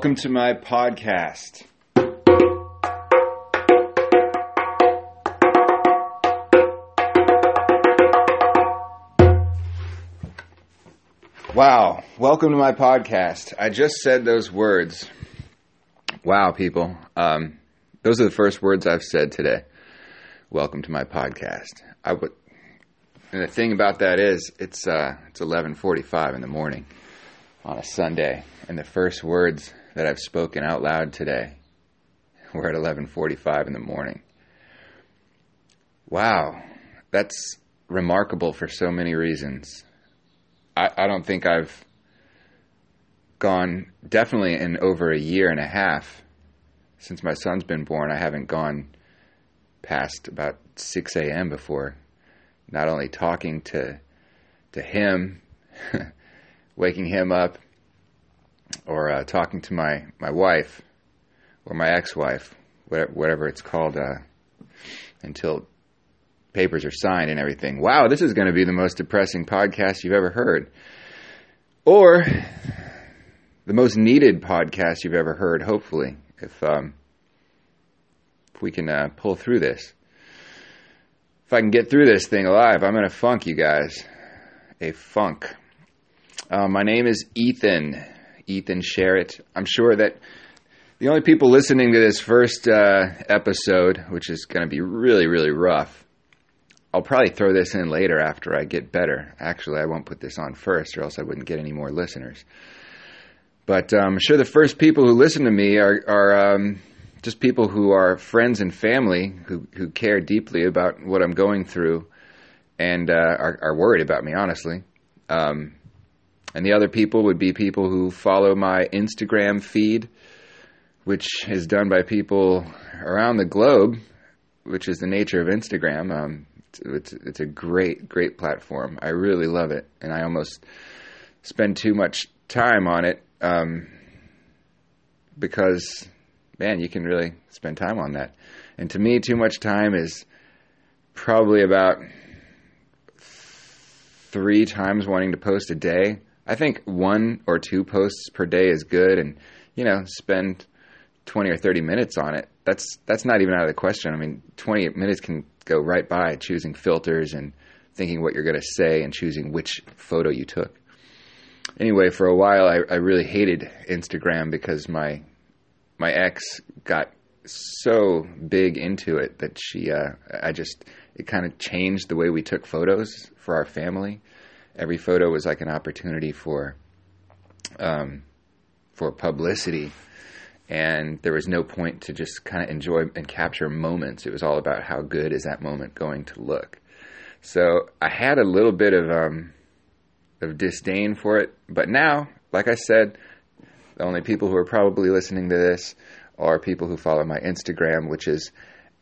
Welcome to my podcast. Wow, welcome to my podcast. I just said those words. Wow, people. Um, those are the first words I've said today. Welcome to my podcast. I would, and the thing about that is, it's uh, it's eleven forty-five in the morning on a Sunday, and the first words that I've spoken out loud today We're at eleven forty-five in the morning. Wow, that's remarkable for so many reasons. I, I don't think I've gone definitely in over a year and a half since my son's been born. I haven't gone past about 6 a.m. before not only talking to to him, waking him up, or uh, talking to my my wife or my ex-wife, whatever, it's called, uh, until papers are signed and everything. Wow, this is going to be the most depressing podcast you've ever heard. Or the most needed podcast you've ever heard, hopefully, if, um, if we can uh, pull through this. If I can get through this thing alive, I'm in a funk, you guys. A funk. Uh, my name is Ethan. Ethan Sharrett. I'm sure that the only people listening to this first uh, episode, which is going to be really, really rough, I'll probably throw this in later after I get better. Actually, I won't put this on first, or else I wouldn't get any more listeners. But um, I'm sure the first people who listen to me are, are um, just people who are friends and family who, who care deeply about what I'm going through and uh, are, are, worried about me, honestly. Um, and the other people would be people who follow my Instagram feed, which is done by people around the globe, which is the nature of Instagram. Um, it's it's a great great platform. I really love it, and I almost spend too much time on it um, because man, you can really spend time on that. And to me, too much time is probably about three times wanting to post a day. I think one or two posts per day is good, and you know, spend twenty or thirty minutes on it. That's that's not even out of the question. I mean, twenty minutes can go right by choosing filters and thinking what you're going to say and choosing which photo you took. Anyway, for a while, I, I really hated Instagram because my my ex got so big into it that she, uh, I just, it kind of changed the way we took photos for our family. Every photo was like an opportunity for, um, for publicity and there was no point to just kind of enjoy and capture moments. It was all about how good is that moment going to look. So I had a little bit of um, of disdain for it, but now, like I said, the only people who are probably listening to this are people who follow my Instagram, which is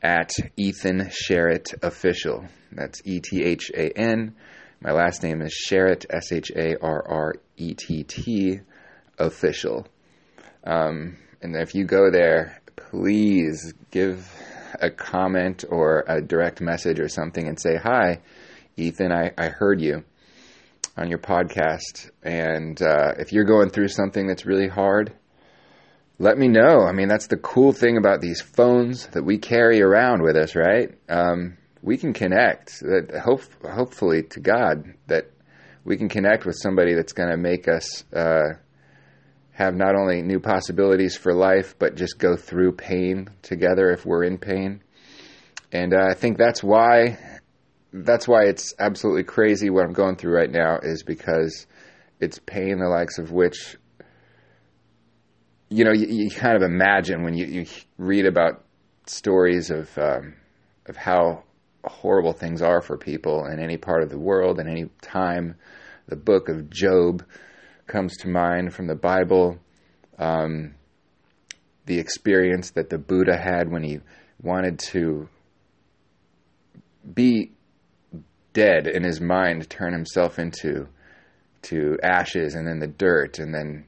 at Ethan Sharrett Official. That's E T H A N. My last name is Sharrett, S H A R R E T T, Official. Um, and if you go there, please give a comment or a direct message or something and say, Hi, Ethan, I, I heard you on your podcast. And uh, if you're going through something that's really hard, let me know. I mean, that's the cool thing about these phones that we carry around with us, right? Um, we can connect. That hope, hopefully, to God, that we can connect with somebody that's going to make us uh, have not only new possibilities for life, but just go through pain together if we're in pain. And uh, I think that's why that's why it's absolutely crazy what I'm going through right now is because it's pain the likes of which you know you, you kind of imagine when you, you read about stories of um, of how horrible things are for people in any part of the world in any time. The book of Job comes to mind from the Bible. Um, the experience that the Buddha had when he wanted to be dead in his mind, turn himself into to ashes and then the dirt and then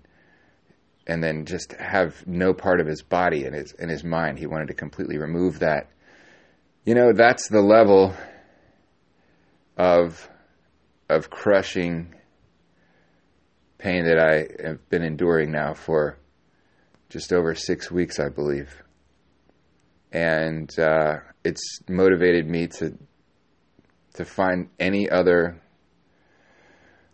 and then just have no part of his body in his in his mind. He wanted to completely remove that. You know, that's the level of of crushing pain that I have been enduring now for just over six weeks, I believe. And uh, it's motivated me to to find any other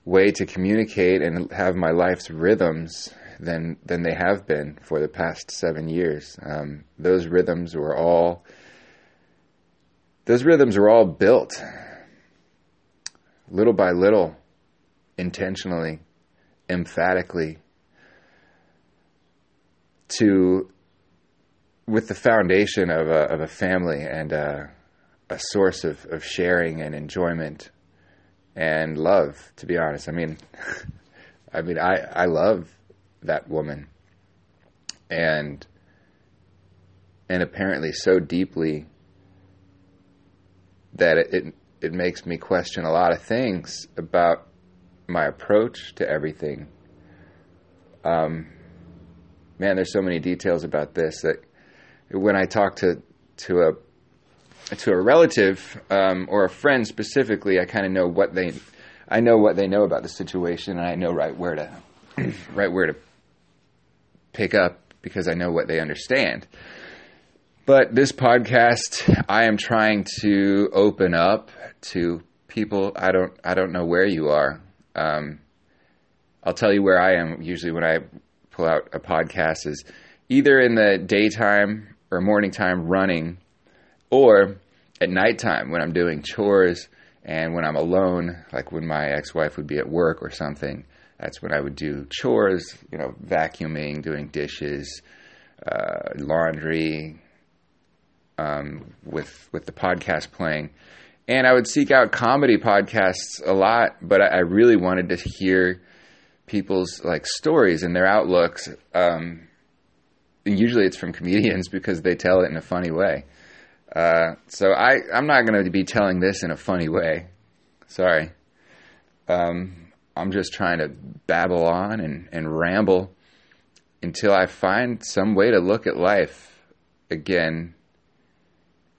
way to communicate and have my life's rhythms than than they have been for the past seven years. Um, those rhythms were all those rhythms were all built little by little, intentionally, emphatically, to with the foundation of a of a family and a, a source of, of sharing and enjoyment and love. To be honest, I mean, I mean, I I love that woman, and and apparently so deeply that it, it it makes me question a lot of things about my approach to everything. Um, man, there's so many details about this that when I talk to to a to a relative um, or a friend specifically, I kind of know what they I know what they know about the situation, and I know right where to right where to pick up because I know what they understand. But this podcast, I am trying to open up to people. I don't I don't know where you are. Um, I'll tell you where I am usually when I pull out a podcast is either in the daytime or morning time running, or at nighttime when I'm doing chores and when I'm alone, like when my ex-wife would be at work or something. That's when I would do chores, you know, vacuuming, doing dishes, uh, laundry, um, with with the podcast playing. And I would seek out comedy podcasts a lot, but I, I really wanted to hear people's like stories and their outlooks. Um, usually it's from comedians because they tell it in a funny way. Uh, so I, I'm not going to be telling this in a funny way. Sorry. Um, I'm just trying to babble on and, and ramble until I find some way to look at life again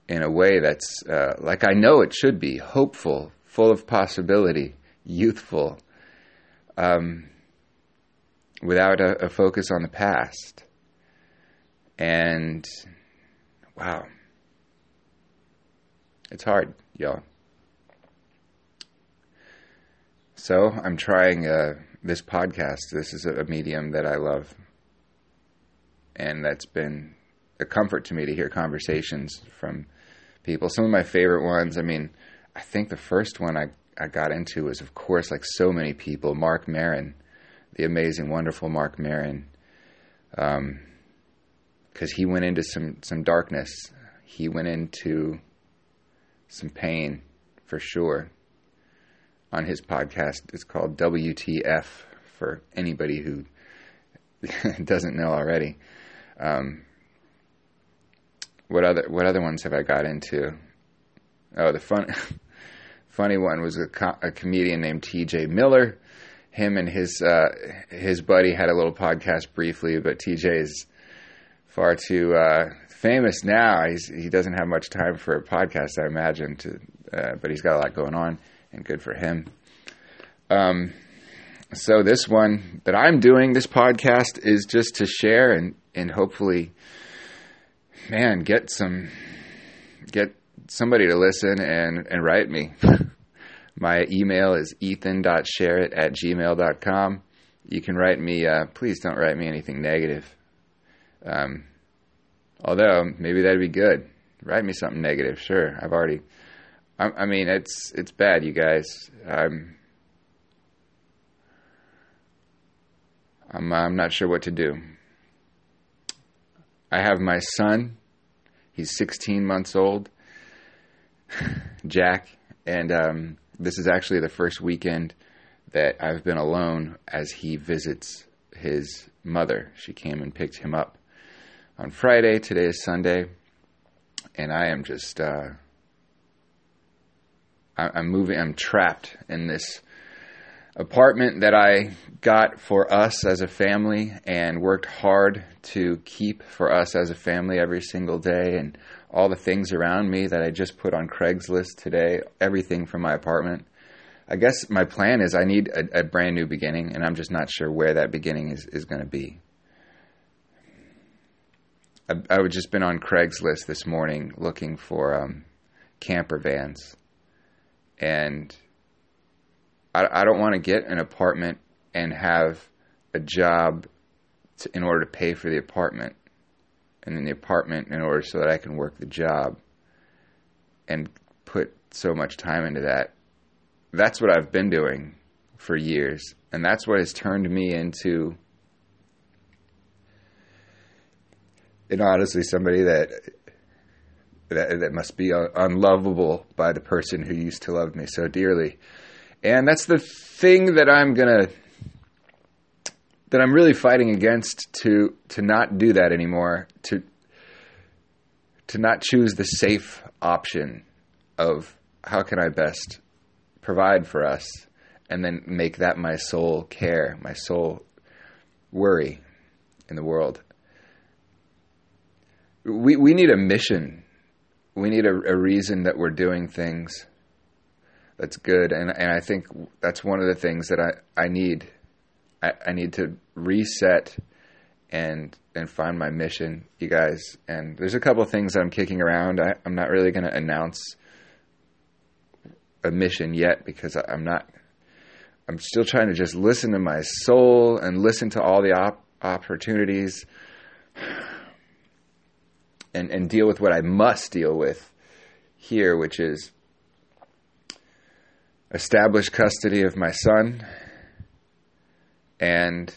in a way that's uh, like I know it should be hopeful, full of possibility, youthful, um, without a, a focus on the past. And wow, it's hard, y'all. So I'm trying uh, this podcast. This is a medium that I love, and that's been a comfort to me to hear conversations from people. Some of my favorite ones. I mean, I think the first one I I got into was, of course, like so many people, Marc Maron, the amazing, wonderful Marc Maron. Um, because he went into some some darkness. He went into some pain for sure. On his podcast, it's called WTF for anybody who doesn't know already. Um, what other what other ones have I got into? Oh, the fun funny one was a, co- a comedian named T.J. Miller. Him and his uh, his buddy had a little podcast briefly, but T.J. is far too uh, famous now. He's he doesn't have much time for a podcast, I imagine. To uh, but he's got a lot going on, and good for him. Um, so this one that I'm doing, this podcast, is just to share and and hopefully, man, get some get somebody to listen and and write me. My email is ethan.sharrett at gmail.com. You can write me, uh, please don't write me anything negative. Um, although maybe that'd be good. Write me something negative. Sure, I've already. I, I mean, it's it's bad, you guys. I'm. I'm I'm not sure what to do. I have my son. He's 16 months old. Jack, and um, this is actually the first weekend that I've been alone as he visits his mother. She came and picked him up on Friday. Today is Sunday, and I am just uh, I, I'm moving. I'm trapped in this apartment that I got for us as a family and worked hard to keep for us as a family every single day and all the things around me that I just put on Craigslist today, everything from my apartment. I guess my plan is I need a, a brand new beginning, and I'm just not sure where that beginning is, is going to be. I, I just been on Craigslist this morning looking for um, camper vans, and I, I don't want to get an apartment and have a job to, in order to pay for the apartment, and then the apartment in order so that I can work the job, and put so much time into that. That's what I've been doing for years, and that's what has turned me into and honestly somebody that that that must be unlovable by the person who used to love me so dearly. And that's the thing that I'm going to that I'm really fighting against to to not do that anymore, to to not choose the safe option of how can I best provide for us and then make that my sole care, my sole worry in the world we we need a mission. We need a, a reason that we're doing things that's good, and and I think that's one of the things that I I need. I, I need to reset and and find my mission, you guys. And there's a couple of things that I'm kicking around. I, I'm not really going to announce a mission yet because I, I'm not. I'm still trying to just listen to my soul and listen to all the op- opportunities and, and deal with what I must deal with here, which is establish custody of my son and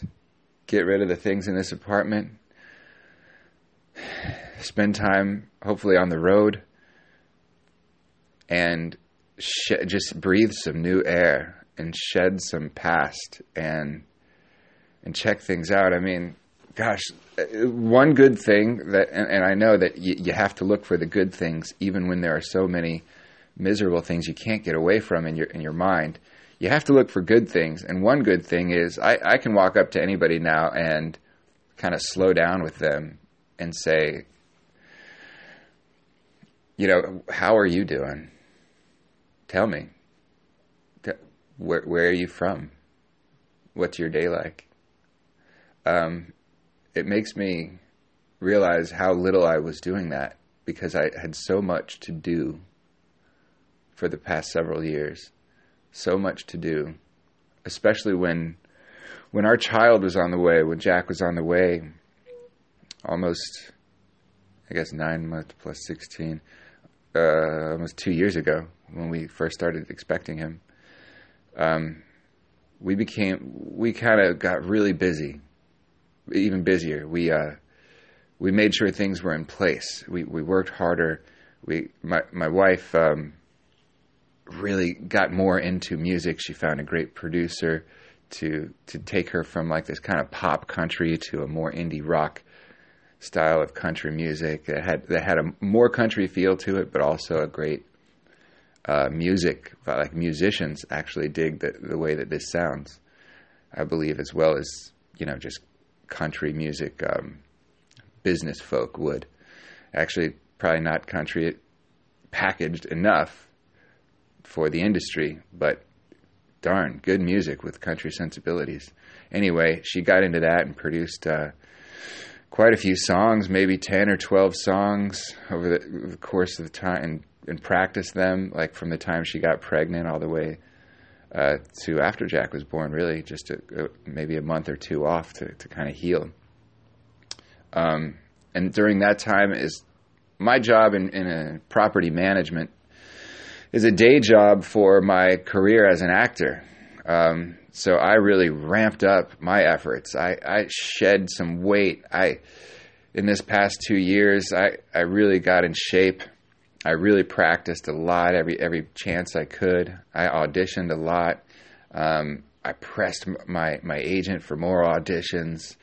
get rid of the things in this apartment, spend time hopefully on the road, and sh- just breathe some new air and shed some past and and check things out. I mean, gosh, uh, one good thing that, and, and I know that you, you, have to look for the good things, even when there are so many miserable things you can't get away from in your in your mind. You have to look for good things, and one good thing is I, I can walk up to anybody now and kind of slow down with them and say, you know, how are you doing? Tell me. Where where are you from? What's your day like? Um, it makes me realize how little I was doing that because I had so much to do for the past several years. So much to do, especially when when our child was on the way, when Jack was on the way, almost I guess 9 months plus 16 uh, almost 2 years ago when we first started expecting him. Um, we became we kind of got really busy even busier. We uh, we made sure things were in place. We we worked harder. We my my wife um, really got more into music. She found a great producer to to take her from like this kind of pop country to a more indie rock style of country music that had that had a more country feel to it, but also a great uh, music. Like musicians actually dig the the way that this sounds. I believe as well as you know just country music um, business folk would. Actually, probably not country packaged enough for the industry, but darn, good music with country sensibilities. Anyway, she got into that and produced uh, quite a few songs, maybe 10 or 12 songs over the, the course of the time, and, and practiced them, like from the time she got pregnant all the way uh, to after Jack was born, really just a, a, maybe a month or two off to, to kind of heal. Um, and during that time is my job in, in property management is a day job for my career as an actor. Um, so I really ramped up my efforts. I, I shed some weight. I in this past two years, I, I really got in shape. I really practiced a lot every every chance I could. I auditioned a lot. Um, I pressed my my agent for more auditions.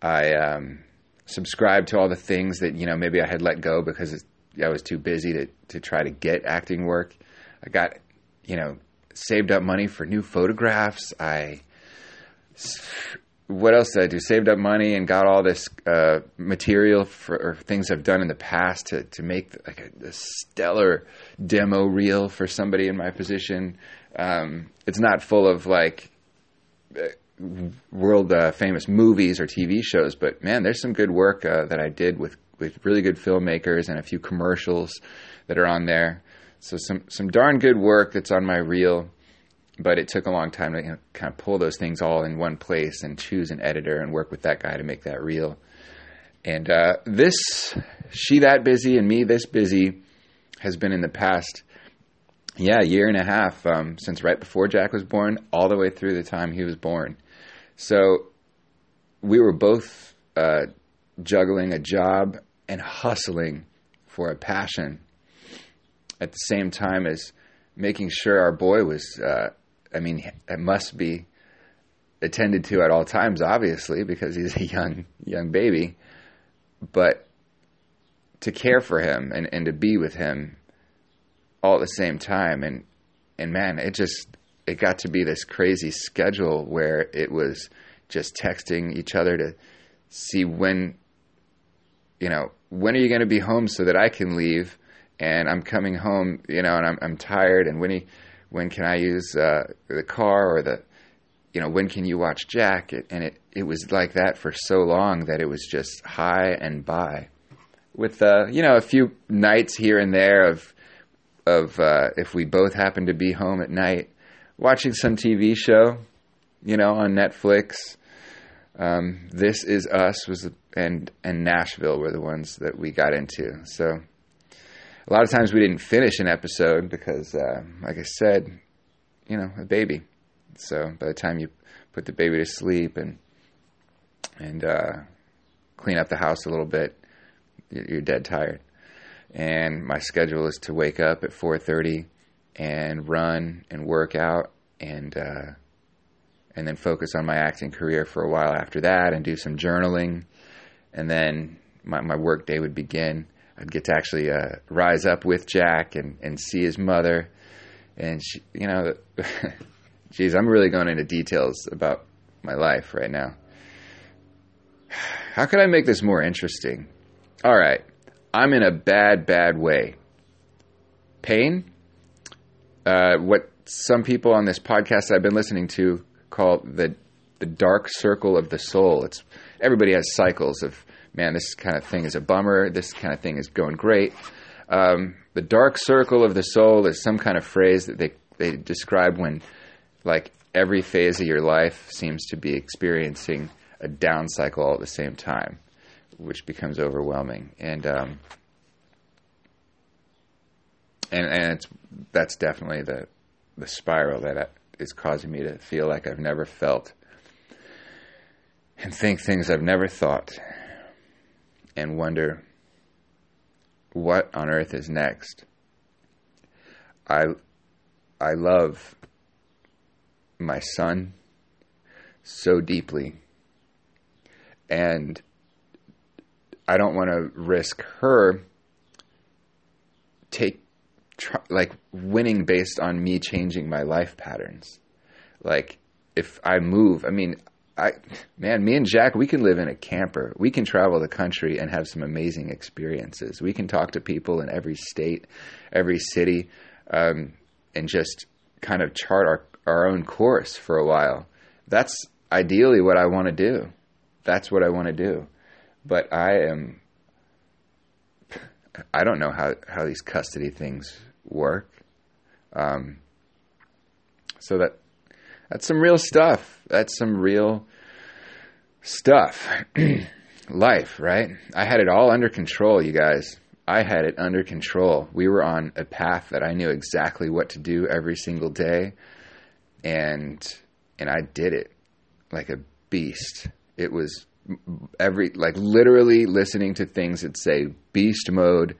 I um, subscribed to all the things that you know maybe I had let go because I was too busy to to try to get acting work. I got you know saved up money for new photographs. I what else did I do? Saved up money and got all this uh, material for things I've done in the past to to make like a, a stellar demo reel for somebody in my position. Um, it's not full of like uh, world uh, famous movies or TV shows, but man, there's some good work uh, that I did with with really good filmmakers and a few commercials that are on there. So some some darn good work that's on my reel, but it took a long time to kind of pull those things all in one place and choose an editor and work with that guy to make that reel. And uh, this, she that busy and me this busy, has been in the past, yeah, year and a half um, since right before Jack was born, all the way through the time he was born. So we were both uh, juggling a job and hustling for a passion at the same time as making sure our boy was, uh, I mean, it must be attended to at all times, obviously, because he's a young young baby. But to care for him and, and to be with him all at the same time, and and man, it just it got to be this crazy schedule where it was just texting each other to see when you know when are you going to be home so that I can leave and I'm coming home you know and I'm I'm tired and when he, when can I use uh, the car or the you know when can you watch Jack? It, and it it was like that for so long that it was just high and by. With uh, you know a few nights here and there of of uh, if we both happen to be home at night watching some TV show you know on Netflix um, this is us was and and Nashville were the ones that we got into. So a lot of times we didn't finish an episode because, uh, like I said, you know, a baby. So by the time you put the baby to sleep and and uh, clean up the house a little bit, you're dead tired. And my schedule is to wake up at 4:30 and run and work out and uh, and then focus on my acting career for a while after that and do some journaling. And then my, my work day would begin. I'd get to actually uh, rise up with Jack and, and see his mother. And, she, you know, geez, I'm really going into details about my life right now. How can I make this more interesting? All right. I'm in a bad, bad way. Pain? Uh, what some people on this podcast I've been listening to called the the dark circle of the soul. It's everybody has cycles of man, this kind of thing is a bummer. This kind of thing is going great. Um, the dark circle of the soul is some kind of phrase that they they describe when like every phase of your life seems to be experiencing a down cycle all at the same time, which becomes overwhelming. And um, and and it's that's definitely the the spiral that is causing me to feel like I've never felt and think things I've never thought and wonder what on earth is next. I I love my son so deeply and I don't want to risk her take like winning based on me changing my life patterns. Like if I move, I mean, I man, me and Jack, we can live in a camper. We can travel the country and have some amazing experiences. We can talk to people in every state, every city, um, and just kind of chart our our own course for a while. That's ideally what I want to do. That's what I want to do. But I am I don't know how, how these custody things work. Um, so that that's some real stuff. That's some real stuff. Life, right? I had it all under control, you guys. I had it under control. We were on a path that I knew exactly what to do every single day, and and I did it like a beast. It was every like literally listening to things that say beast mode,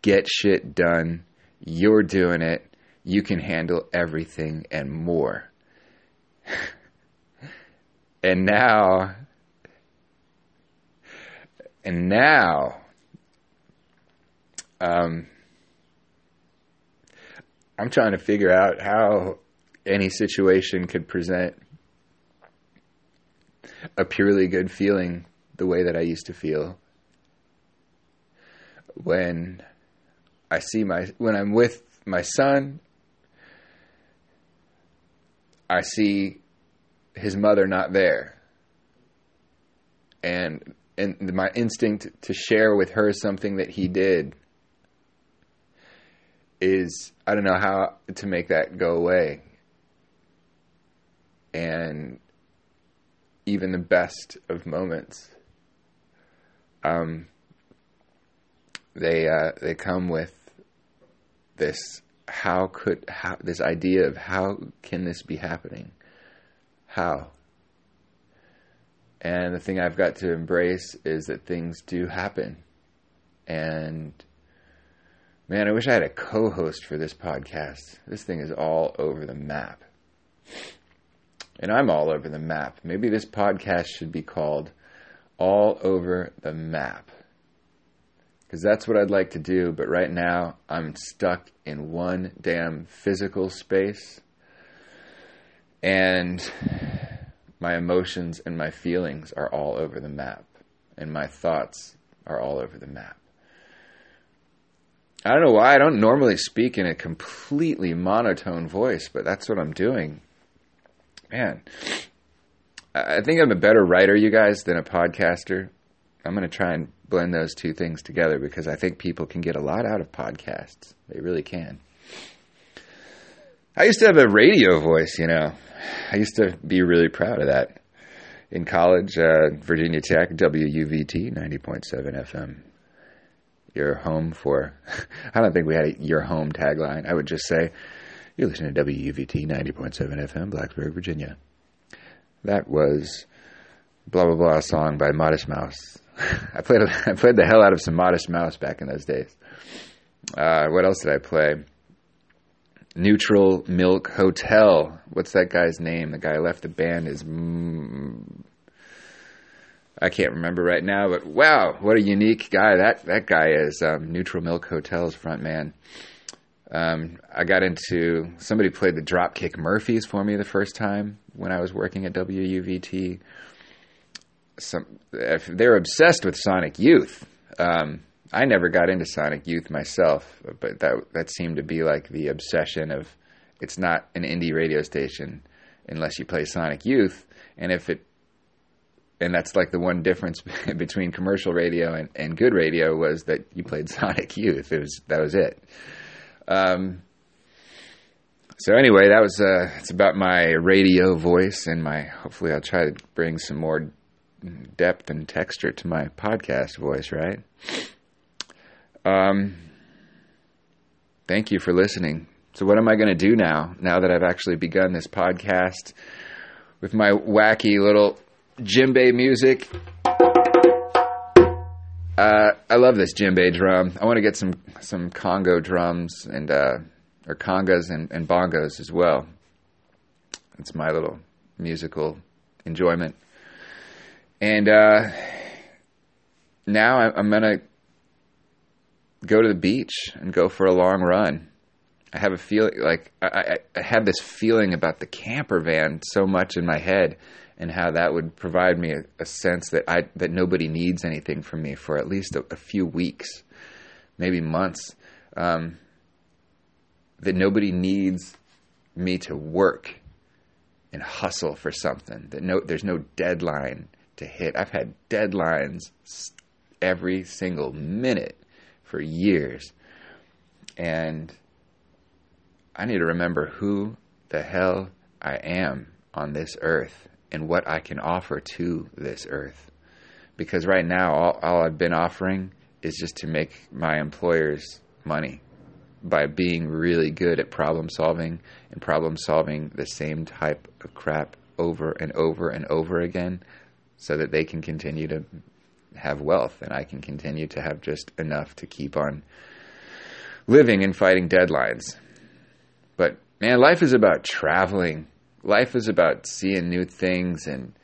get shit done, you're doing it. You can handle everything and more. and now, and now, um, I'm trying to figure out how any situation could present a purely good feeling the way that I used to feel when I see my when I'm with my son, I see his mother not there. And and my instinct to share with her something that he did is I don't know how to make that go away. And even the best of moments, um, they uh, they come with this how could how this idea of how can this be happening? How? And the thing I've got to embrace is that things do happen. And man, I wish I had a co host for this podcast. This thing is all over the map. And I'm all over the map. Maybe this podcast should be called All Over the Map. Because that's what I'd like to do, but right now I'm stuck in one damn physical space. And my emotions and my feelings are all over the map, and my thoughts are all over the map. I don't know why I don't normally speak in a completely monotone voice, but that's what I'm doing. Man, I think I'm a better writer, you guys, than a podcaster. I'm going to try and blend those two things together because I think people can get a lot out of podcasts. They really can. I used to have a radio voice, you know. I used to be really proud of that. In college, uh, Virginia Tech, WUVT 90.7 FM. Your home for, I don't think we had a your home tagline. I would just say, you're listening to WUVT 90.7 FM, Blacksburg, Virginia. That was blah blah blah song by Modest Mouse. I played I played the hell out of some Modest Mouse back in those days. Uh, what else did I play? Neutral Milk Hotel. What's that guy's name? The guy who left the band is. Mm, I can't remember right now, but wow, what a unique guy that that guy is. Um, Neutral Milk Hotel's front man. Um, I got into somebody played the Dropkick Murphys for me the first time when I was working at WUVT. Some they're obsessed with Sonic Youth. Um, I never got into Sonic Youth myself, but that that seemed to be like the obsession of it's not an indie radio station unless you play Sonic Youth, and if it and that's like the one difference between commercial radio and, and good radio was that you played Sonic Youth. It was that was it. Um, so anyway, that was uh, it's about my radio voice and my. Hopefully, I'll try to bring some more depth and texture to my podcast voice. Right. Um, thank you for listening. So, what am I going to do now? Now that I've actually begun this podcast with my wacky little djembe music. Uh, I love this djembe drum. I want to get some some Congo drums and uh, or congas and, and bongos as well. It's my little musical enjoyment. And uh, now I'm gonna go to the beach and go for a long run. I have a feeling like I, I, I had this feeling about the camper van so much in my head and how that would provide me a, a, sense that I that nobody needs anything from me for at least a, a few weeks, maybe months. Um, that nobody needs me to work and hustle for something. That no, there's no deadline to hit. I've had deadlines every single minute for years, and I need to remember who the hell I am on this earth and what I can offer to this earth. Because right now, all, all I've been offering is just to make my employers money by being really good at problem solving and problem solving the same type of crap over and over and over again so that they can continue to have wealth and I can continue to have just enough to keep on living and fighting deadlines. But man, life is about traveling. Life is about seeing new things and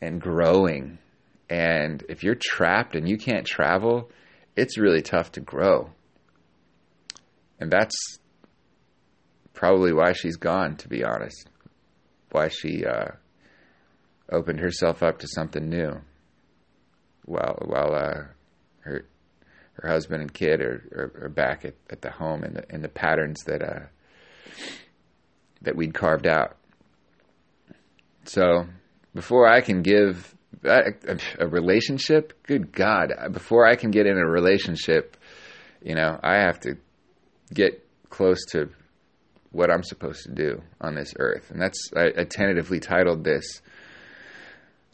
and growing. And if you're trapped and you can't travel, it's really tough to grow. And that's probably why she's gone, to be honest. Why she uh, opened herself up to something new. While while uh, her her husband and kid are, are, are, back at, at the home and the in the patterns that uh, that we'd carved out. So before I can give that, a relationship. Good God! Before I can get in a relationship, you know, I have to get close to what I'm supposed to do on this earth, and that's I, I tentatively titled this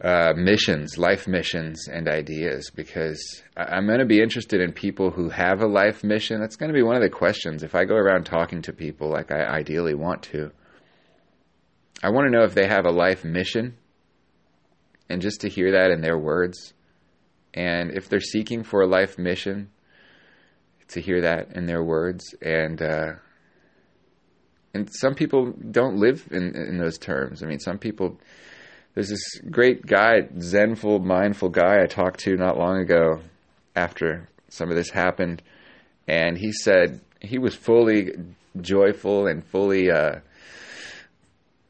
uh, missions, life missions, and ideas because I'm going to be interested in people who have a life mission. That's going to be one of the questions. If I go around talking to people like I ideally want to, I want to know if they have a life mission and just to hear that in their words. And if they're seeking for a life mission, to hear that in their words. And, uh, and some people don't live in, in those terms. I mean, some people there's this great guy, zenful, mindful guy I talked to not long ago after some of this happened, and he said he was fully joyful and fully uh,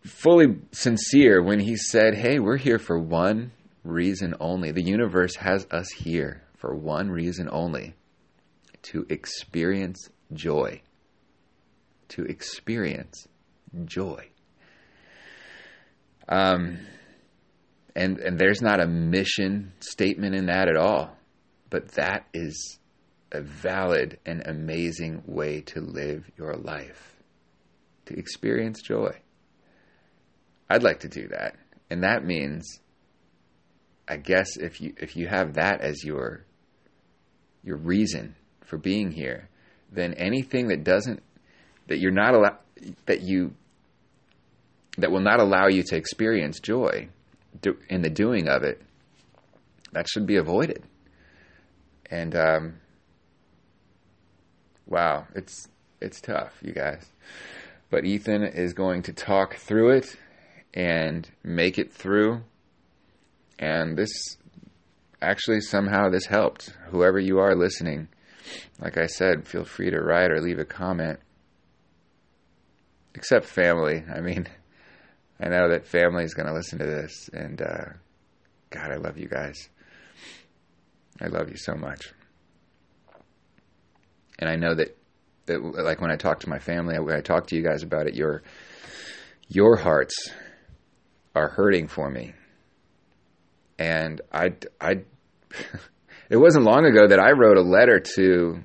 fully sincere when he said, "Hey, we're here for one reason only. The universe has us here for one reason only: to experience joy. To experience joy." Um and and there's not a mission statement in that at all. But that is a valid and amazing way to live your life to experience joy. I'd like to do that. And that means i guess if you if you have that as your your reason for being here then anything that doesn't that you're not allow that you that will not allow you to experience joy in the doing of it, that should be avoided. And um, wow, it's it's tough, you guys. But Ethan is going to talk through it and make it through. And this actually somehow this helped. Whoever you are listening, like I said, feel free to write or leave a comment. Except family. I mean, I know that family is going to listen to this, and uh, God, I love you guys. I love you so much. And I know that, that like when I talk to my family, when I talk to you guys about it, your your hearts are hurting for me. And I, I, it wasn't long ago that I wrote a letter to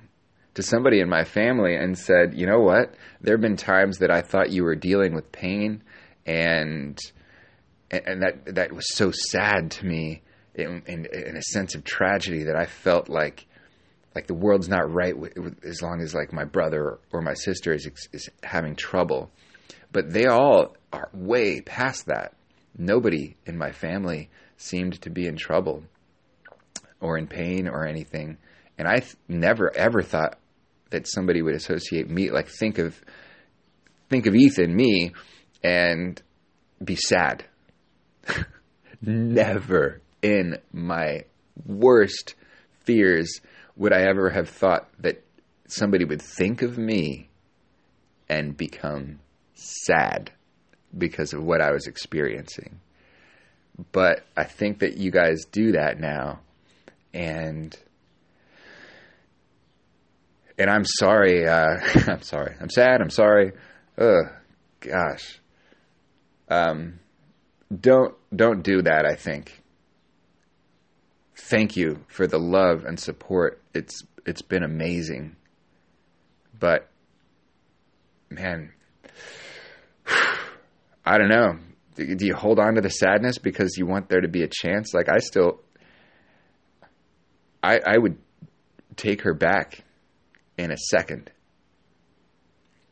to somebody in my family and said, you know what? There have been times that I thought you were dealing with pain and and that that was so sad to me in, in, in, a sense of tragedy that I felt like like the world's not right with, with, as long as like my brother or my sister is is having trouble, but they all are way past that. Nobody in my family seemed to be in trouble or in pain or anything, and I th- never ever thought that somebody would associate me like think of think of Ethan me and be sad. Never in my worst fears would I ever have thought that somebody would think of me and become sad because of what I was experiencing. But I think that you guys do that now and and I'm sorry uh, I'm sorry. I'm sad, I'm sorry. Ugh gosh um, don't don't do that. I think. Thank you for the love and support. It's it's been amazing. But man, I don't know. Do you hold on to the sadness because you want there to be a chance? Like I still, I I would take her back in a second.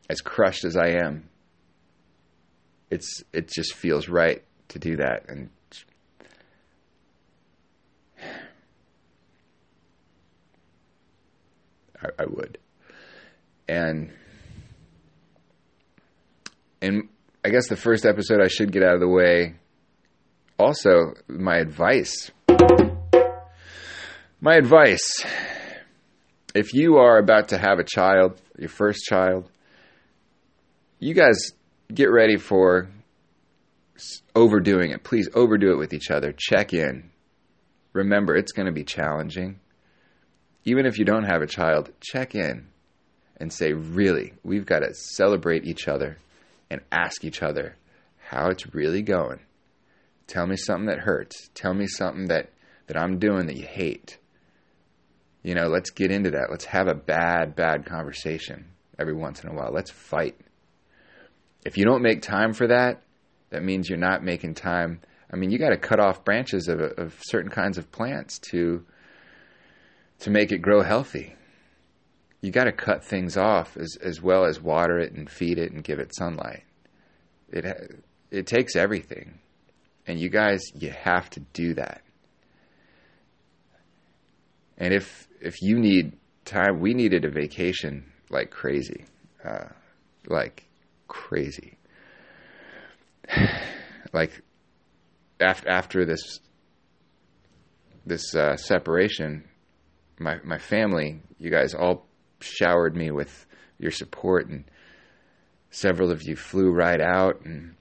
As crushed as I am, it's it just feels right to do that. And I, I would. And and I guess the first episode I should get out of the way. Also my advice. My advice. If you are about to have a child your first child you guys get ready for overdoing it. Please overdo it with each other. Check in. Remember, it's going to be challenging. Even if you don't have a child, check in and say, really, we've got to celebrate each other and ask each other how it's really going. Tell me something that hurts. Tell me something that, that I'm doing that you hate. You know, let's get into that. Let's have a bad, bad conversation every once in a while. Let's fight. If you don't make time for that, that means you're not making time. I mean, you got to cut off branches of, of certain kinds of plants to to make it grow healthy. You got to cut things off as as well as water it and feed it and give it sunlight. It it takes everything, and you guys, you have to do that. And if if you need time, we needed a vacation like crazy, uh, like crazy. like after after this this uh, separation, my my family, you guys all showered me with your support, and several of you flew right out, and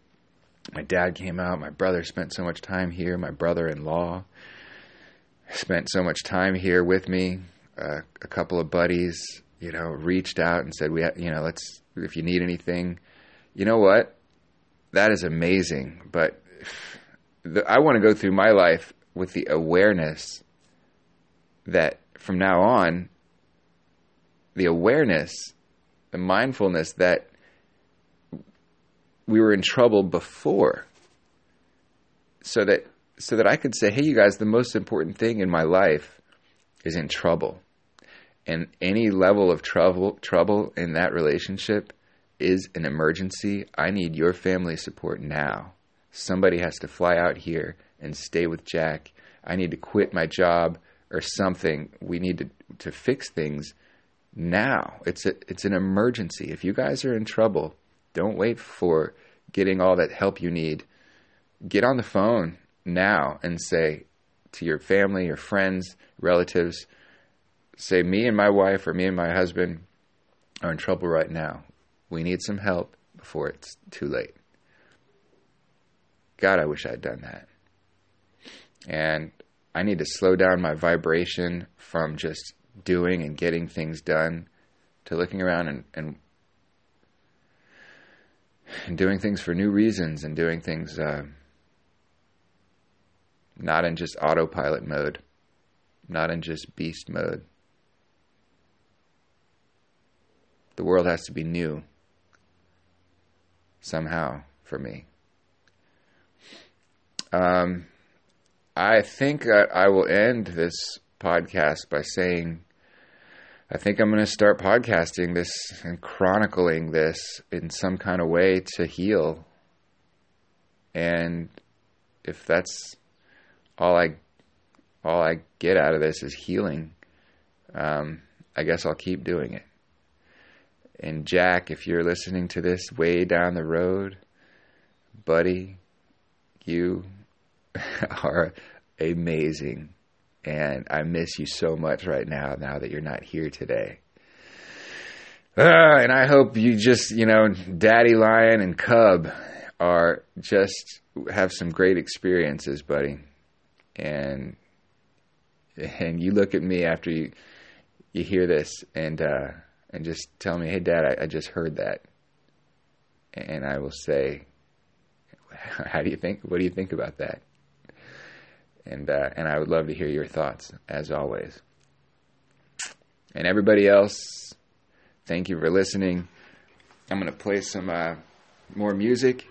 my dad came out. My brother spent so much time here. My brother-in-law spent so much time here with me. Uh, a couple of buddies, you know, reached out and said, "We, you know, let's if you need anything." You know what? That is amazing, but the, I want to go through my life with the awareness that from now on, the awareness, the mindfulness that we were in trouble before, so that so that I could say, "Hey, you guys, the most important thing in my life is in trouble." And any level of trouble trouble in that relationship is an emergency. I need your family support now. Somebody has to fly out here and stay with Jack. I need to quit my job or something. We need to to fix things now. It's a, it's an emergency. If you guys are in trouble, don't wait for getting all that help you need. Get on the phone now and say to your family, your friends, relatives, say, me and my wife or me and my husband are in trouble right now. We need some help before it's too late. God, I wish I'd done that. And I need to slow down my vibration from just doing and getting things done to looking around and, and, and doing things for new reasons and doing things uh, not in just autopilot mode, not in just beast mode. The world has to be new somehow for me. Um, I think that I will end this podcast by saying I think I'm going to start podcasting this and chronicling this in some kind of way to heal. And if that's all I all I get out of this is healing, um, I guess I'll keep doing it. And Jack, if you're listening to this way down the road, buddy, you are amazing. And I miss you so much right now, now that you're not here today. Uh, and I hope you just, you know, Daddy Lion and Cub are just have some great experiences, buddy. And and you look at me after you you hear this and uh, and just tell me, hey, Dad, I, I just heard that, and I will say, how do you think? What do you think about that? and uh, and I would love to hear your thoughts as always. And everybody else, thank you for listening. I'm going to play some uh, more music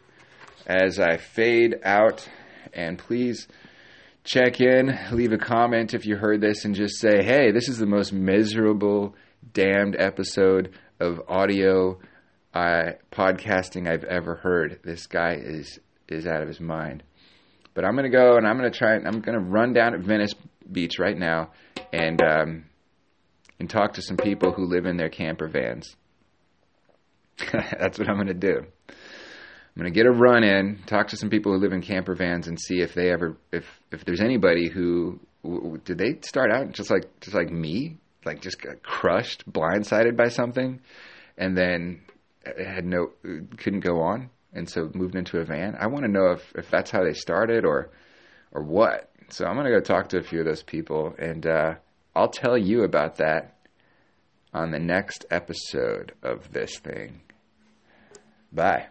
as I fade out, and please check in, leave a comment if you heard this, and just say, "Hey, this is the most miserable, damned episode of audio." Uh, podcasting I've ever heard. This guy is is out of his mind. But I'm gonna go and I'm gonna try. I'm gonna run down at Venice Beach right now and um, and talk to some people who live in their camper vans. That's what I'm gonna do. I'm gonna get a run in, talk to some people who live in camper vans, and see if they ever, if if there's anybody who did they start out just like just like me, like just got crushed, blindsided by something, and then had no couldn't go on and so moved into a van. I want to know if, if that's how they started or or what. So I'm gonna go talk to a few of those people, and uh, I'll tell you about that on the next episode of this thing. Bye.